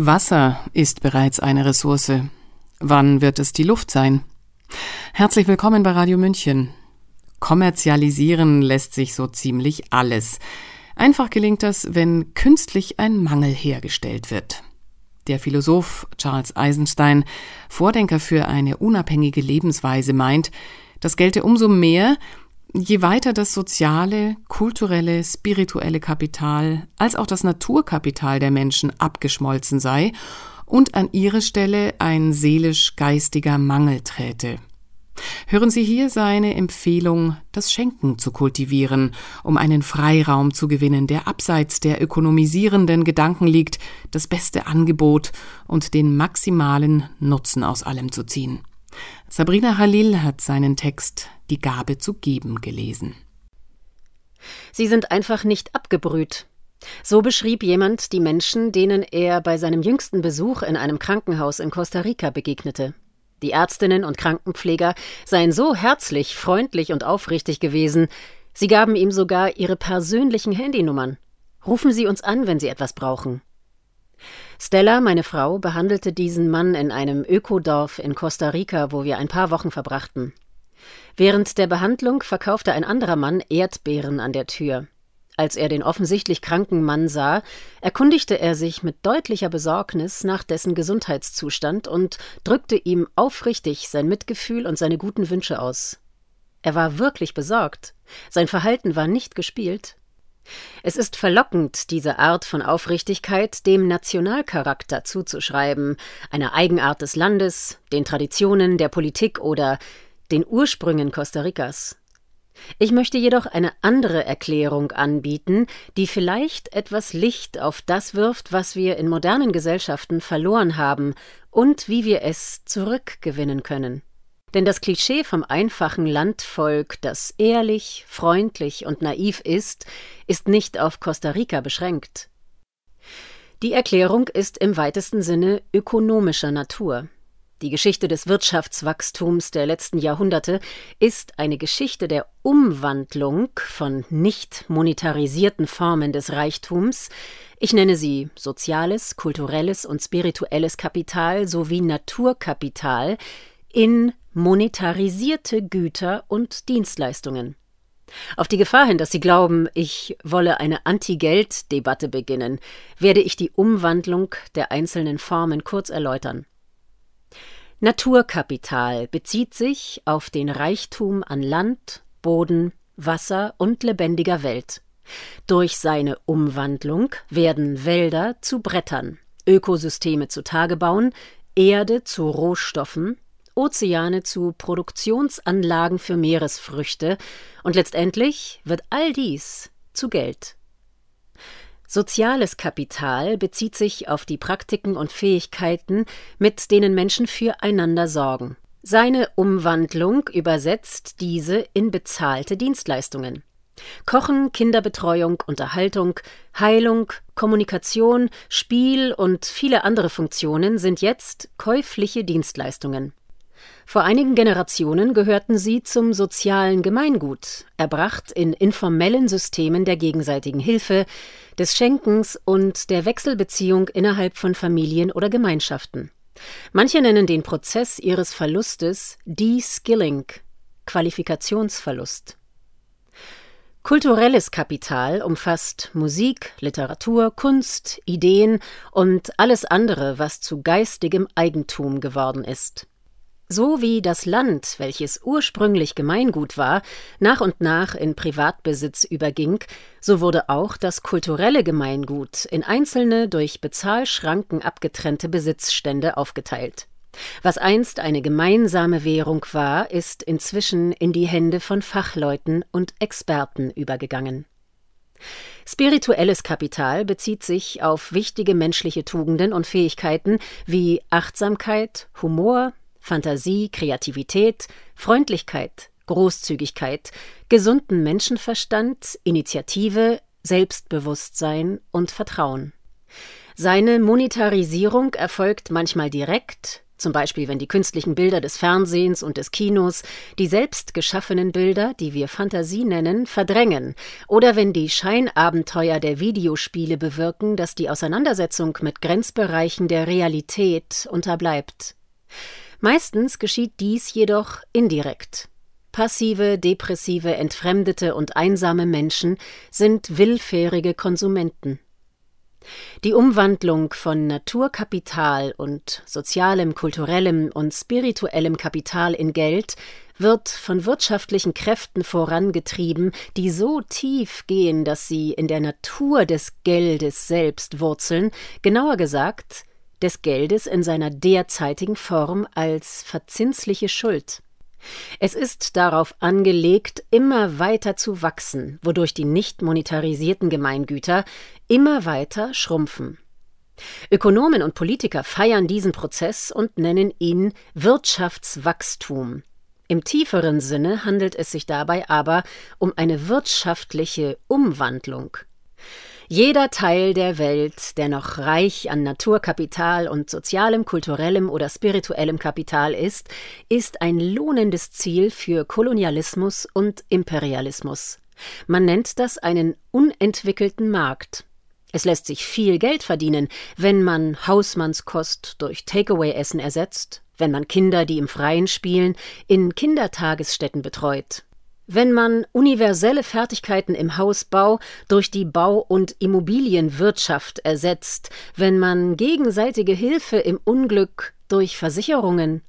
Wasser ist bereits eine Ressource. Wann wird es die Luft sein? Herzlich willkommen bei Radio München. Kommerzialisieren lässt sich so ziemlich alles. Einfach gelingt das, wenn künstlich ein Mangel hergestellt wird. Der Philosoph Charles Eisenstein, Vordenker für eine unabhängige Lebensweise, meint, das gelte umso mehr, Je weiter das soziale, kulturelle, spirituelle Kapital als auch das Naturkapital der Menschen abgeschmolzen sei und an ihre Stelle ein seelisch-geistiger Mangel träte. Hören Sie hier seine Empfehlung, das Schenken zu kultivieren, um einen Freiraum zu gewinnen, der abseits der ökonomisierenden Gedanken liegt, das beste Angebot und den maximalen Nutzen aus allem zu ziehen. Sabrina Halil hat seinen Text Die Gabe zu geben gelesen. Sie sind einfach nicht abgebrüht. So beschrieb jemand die Menschen, denen er bei seinem jüngsten Besuch in einem Krankenhaus in Costa Rica begegnete. Die Ärztinnen und Krankenpfleger seien so herzlich, freundlich und aufrichtig gewesen, sie gaben ihm sogar ihre persönlichen Handynummern. Rufen Sie uns an, wenn Sie etwas brauchen. Stella, meine Frau, behandelte diesen Mann in einem Ökodorf in Costa Rica, wo wir ein paar Wochen verbrachten. Während der Behandlung verkaufte ein anderer Mann Erdbeeren an der Tür. Als er den offensichtlich kranken Mann sah, erkundigte er sich mit deutlicher Besorgnis nach dessen Gesundheitszustand und drückte ihm aufrichtig sein Mitgefühl und seine guten Wünsche aus. Er war wirklich besorgt. Sein Verhalten war nicht gespielt. Es ist verlockend, diese Art von Aufrichtigkeit dem Nationalcharakter zuzuschreiben, einer Eigenart des Landes, den Traditionen der Politik oder den Ursprüngen Costa Ricas. Ich möchte jedoch eine andere Erklärung anbieten, die vielleicht etwas Licht auf das wirft, was wir in modernen Gesellschaften verloren haben und wie wir es zurückgewinnen können. Denn das Klischee vom einfachen Landvolk, das ehrlich, freundlich und naiv ist, ist nicht auf Costa Rica beschränkt. Die Erklärung ist im weitesten Sinne ökonomischer Natur. Die Geschichte des Wirtschaftswachstums der letzten Jahrhunderte ist eine Geschichte der Umwandlung von nicht monetarisierten Formen des Reichtums, ich nenne sie soziales, kulturelles und spirituelles Kapital sowie Naturkapital, in monetarisierte Güter und Dienstleistungen. Auf die Gefahr hin, dass Sie glauben, ich wolle eine Anti-Geld-Debatte beginnen, werde ich die Umwandlung der einzelnen Formen kurz erläutern. Naturkapital bezieht sich auf den Reichtum an Land, Boden, Wasser und lebendiger Welt. Durch seine Umwandlung werden Wälder zu Brettern, Ökosysteme zu Tagebauen, Erde zu Rohstoffen, Ozeane zu Produktionsanlagen für Meeresfrüchte und letztendlich wird all dies zu Geld. Soziales Kapital bezieht sich auf die Praktiken und Fähigkeiten, mit denen Menschen füreinander sorgen. Seine Umwandlung übersetzt diese in bezahlte Dienstleistungen. Kochen, Kinderbetreuung, Unterhaltung, Heilung, Kommunikation, Spiel und viele andere Funktionen sind jetzt käufliche Dienstleistungen. Vor einigen Generationen gehörten sie zum sozialen Gemeingut, erbracht in informellen Systemen der gegenseitigen Hilfe, des Schenkens und der Wechselbeziehung innerhalb von Familien oder Gemeinschaften. Manche nennen den Prozess ihres Verlustes De-Skilling, Qualifikationsverlust. Kulturelles Kapital umfasst Musik, Literatur, Kunst, Ideen und alles andere, was zu geistigem Eigentum geworden ist. So wie das Land, welches ursprünglich Gemeingut war, nach und nach in Privatbesitz überging, so wurde auch das kulturelle Gemeingut in einzelne durch Bezahlschranken abgetrennte Besitzstände aufgeteilt. Was einst eine gemeinsame Währung war, ist inzwischen in die Hände von Fachleuten und Experten übergegangen. Spirituelles Kapital bezieht sich auf wichtige menschliche Tugenden und Fähigkeiten wie Achtsamkeit, Humor, Fantasie, Kreativität, Freundlichkeit, Großzügigkeit, gesunden Menschenverstand, Initiative, Selbstbewusstsein und Vertrauen. Seine Monetarisierung erfolgt manchmal direkt, Zum Beispiel, wenn die künstlichen Bilder des Fernsehens und des Kinos die selbst geschaffenen Bilder, die wir Fantasie nennen, verdrängen, oder wenn die Scheinabenteuer der Videospiele bewirken, dass die Auseinandersetzung mit Grenzbereichen der Realität unterbleibt. Meistens geschieht dies jedoch indirekt. Passive, depressive, entfremdete und einsame Menschen sind willfährige Konsumenten. Die Umwandlung von Naturkapital und sozialem, kulturellem und spirituellem Kapital in Geld wird von wirtschaftlichen Kräften vorangetrieben, die so tief gehen, dass sie in der Natur des Geldes selbst wurzeln, genauer gesagt des Geldes in seiner derzeitigen Form als verzinsliche Schuld. Es ist darauf angelegt, immer weiter zu wachsen, wodurch die nicht monetarisierten Gemeingüter immer weiter schrumpfen. Ökonomen und Politiker feiern diesen Prozess und nennen ihn Wirtschaftswachstum. Im tieferen Sinne handelt es sich dabei aber um eine wirtschaftliche Umwandlung. Jeder Teil der Welt, der noch reich an Naturkapital und sozialem, kulturellem oder spirituellem Kapital ist, ist ein lohnendes Ziel für Kolonialismus und Imperialismus. Man nennt das einen unentwickelten Markt. Es lässt sich viel Geld verdienen, wenn man Hausmannskost durch Takeaway-Essen ersetzt, wenn man Kinder, die im Freien spielen, in Kindertagesstätten betreut, wenn man universelle Fertigkeiten im Hausbau durch die Bau- und Immobilienwirtschaft ersetzt, wenn man gegenseitige Hilfe im Unglück durch Versicherungen,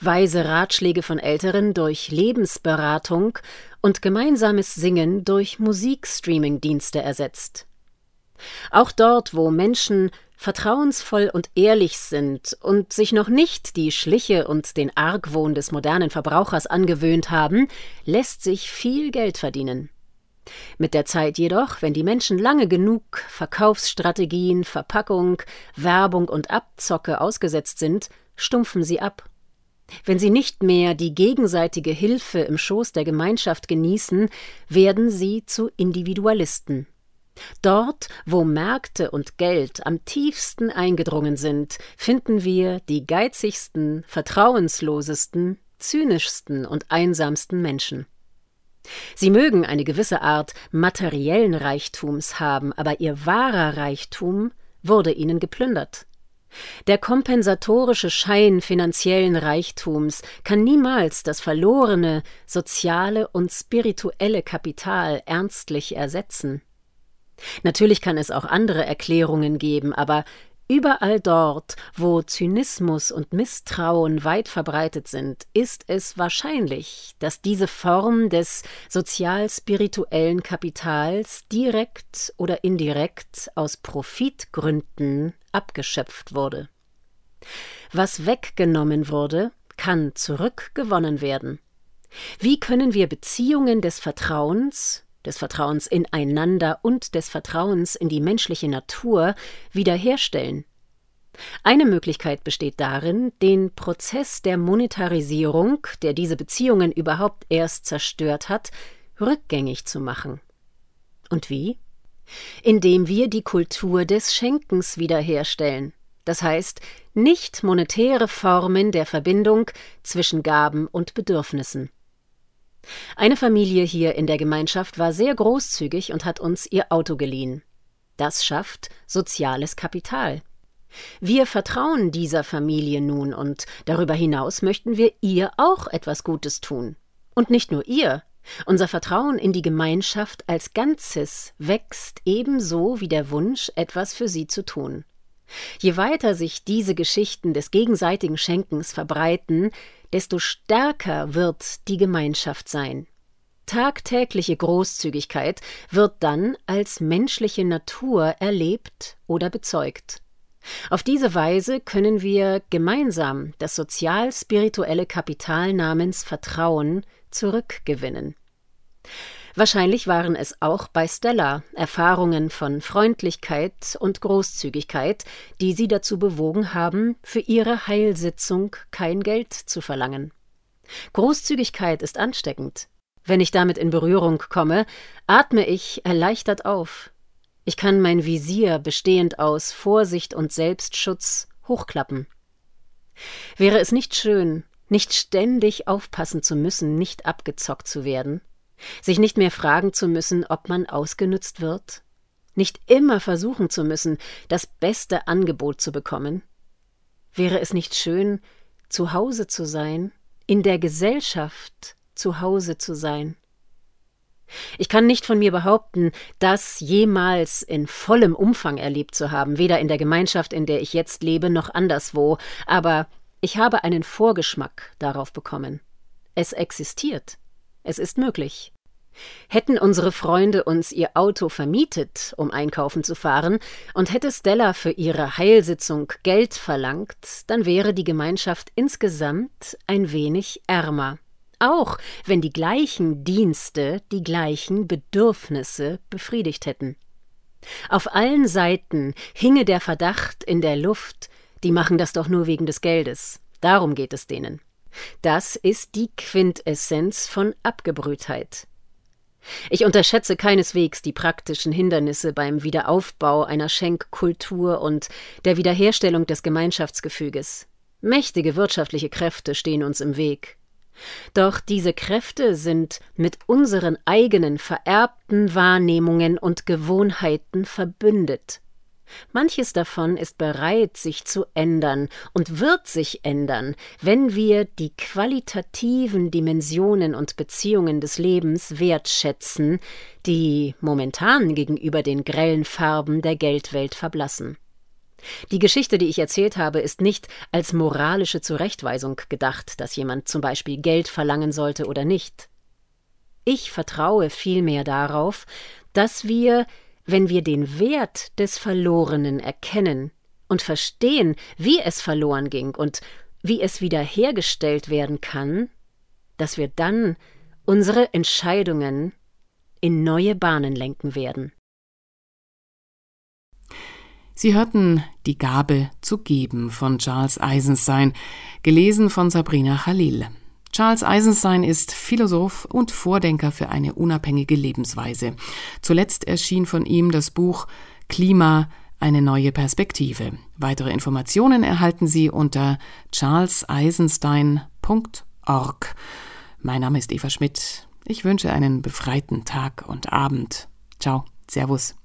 weise Ratschläge von Älteren durch Lebensberatung und gemeinsames Singen durch Musikstreaming-Dienste ersetzt. Auch dort, wo Menschen vertrauensvoll und ehrlich sind und sich noch nicht die Schliche und den Argwohn des modernen Verbrauchers angewöhnt haben, lässt sich viel Geld verdienen. Mit der Zeit jedoch, wenn die Menschen lange genug Verkaufsstrategien, Verpackung, Werbung und Abzocke ausgesetzt sind, stumpfen sie ab. Wenn sie nicht mehr die gegenseitige Hilfe im Schoß der Gemeinschaft genießen, werden sie zu Individualisten. Dort, wo Märkte und Geld am tiefsten eingedrungen sind, finden wir die geizigsten, vertrauenslosesten, zynischsten und einsamsten Menschen. Sie mögen eine gewisse Art materiellen Reichtums haben, aber ihr wahrer Reichtum wurde ihnen geplündert. Der kompensatorische Schein finanziellen Reichtums kann niemals das verlorene soziale und spirituelle Kapital ernstlich ersetzen. Natürlich kann es auch andere Erklärungen geben, aber überall dort, wo Zynismus und Misstrauen weit verbreitet sind, ist es wahrscheinlich, dass diese Form des sozial-spirituellen Kapitals direkt oder indirekt aus Profitgründen abgeschöpft wurde. Was weggenommen wurde, kann zurückgewonnen werden. Wie können wir Beziehungen des Vertrauens, des Vertrauens ineinander und des Vertrauens in die menschliche Natur wiederherstellen. Eine Möglichkeit besteht darin, den Prozess der Monetarisierung, der diese Beziehungen überhaupt erst zerstört hat, rückgängig zu machen. Und wie? Indem wir die Kultur des Schenkens wiederherstellen, das heißt nicht monetäre Formen der Verbindung zwischen Gaben und Bedürfnissen. Eine Familie hier in der Gemeinschaft war sehr großzügig und hat uns ihr Auto geliehen. Das schafft soziales Kapital. Wir vertrauen dieser Familie nun und darüber hinaus möchten wir ihr auch etwas Gutes tun. Und nicht nur ihr. Unser Vertrauen in die Gemeinschaft als Ganzes wächst ebenso wie der Wunsch, etwas für sie zu tun. Je weiter sich diese Geschichten des gegenseitigen Schenkens verbreiten, desto stärker wird die Gemeinschaft sein. Tagtägliche Großzügigkeit wird dann als menschliche Natur erlebt oder bezeugt. Auf diese Weise können wir gemeinsam das sozial-spirituelle Kapital namens Vertrauen zurückgewinnen. Wahrscheinlich waren es auch bei Stella Erfahrungen von Freundlichkeit und Großzügigkeit, die sie dazu bewogen haben, für ihre Heilsitzung kein Geld zu verlangen. Großzügigkeit ist ansteckend. Wenn ich damit in Berührung komme, atme ich erleichtert auf. Ich kann mein Visier bestehend aus Vorsicht und Selbstschutz hochklappen. Wäre es nicht schön, nicht ständig aufpassen zu müssen, nicht abgezockt zu werden, sich nicht mehr fragen zu müssen, ob man ausgenützt wird, nicht immer versuchen zu müssen, das beste Angebot zu bekommen? Wäre es nicht schön, zu Hause zu sein, in der Gesellschaft zu Hause zu sein? Ich kann nicht von mir behaupten, das jemals in vollem Umfang erlebt zu haben, weder in der Gemeinschaft, in der ich jetzt lebe, noch anderswo, aber ich habe einen Vorgeschmack darauf bekommen. Es existiert. Es ist möglich. Hätten unsere Freunde uns ihr Auto vermietet, um einkaufen zu fahren, und hätte Stella für ihre Heilsitzung Geld verlangt, dann wäre die Gemeinschaft insgesamt ein wenig ärmer auch wenn die gleichen Dienste die gleichen Bedürfnisse befriedigt hätten. Auf allen Seiten hinge der Verdacht in der Luft, die machen das doch nur wegen des Geldes. Darum geht es denen. Das ist die Quintessenz von Abgebrühtheit. Ich unterschätze keineswegs die praktischen Hindernisse beim Wiederaufbau einer Schenkkultur und der Wiederherstellung des Gemeinschaftsgefüges. Mächtige wirtschaftliche Kräfte stehen uns im Weg. Doch diese Kräfte sind mit unseren eigenen vererbten Wahrnehmungen und Gewohnheiten verbündet. Manches davon ist bereit, sich zu ändern und wird sich ändern, wenn wir die qualitativen Dimensionen und Beziehungen des Lebens wertschätzen, die momentan gegenüber den grellen Farben der Geldwelt verblassen. Die Geschichte, die ich erzählt habe, ist nicht als moralische Zurechtweisung gedacht, dass jemand zum Beispiel Geld verlangen sollte oder nicht. Ich vertraue vielmehr darauf, dass wir, wenn wir den Wert des Verlorenen erkennen und verstehen, wie es verloren ging und wie es wiederhergestellt werden kann, dass wir dann unsere Entscheidungen in neue Bahnen lenken werden. Sie hörten Die Gabe zu geben von Charles Eisenstein, gelesen von Sabrina Khalil. Charles Eisenstein ist Philosoph und Vordenker für eine unabhängige Lebensweise. Zuletzt erschien von ihm das Buch Klima, eine neue Perspektive. Weitere Informationen erhalten Sie unter charleseisenstein.org. Mein Name ist Eva Schmidt. Ich wünsche einen befreiten Tag und Abend. Ciao, Servus.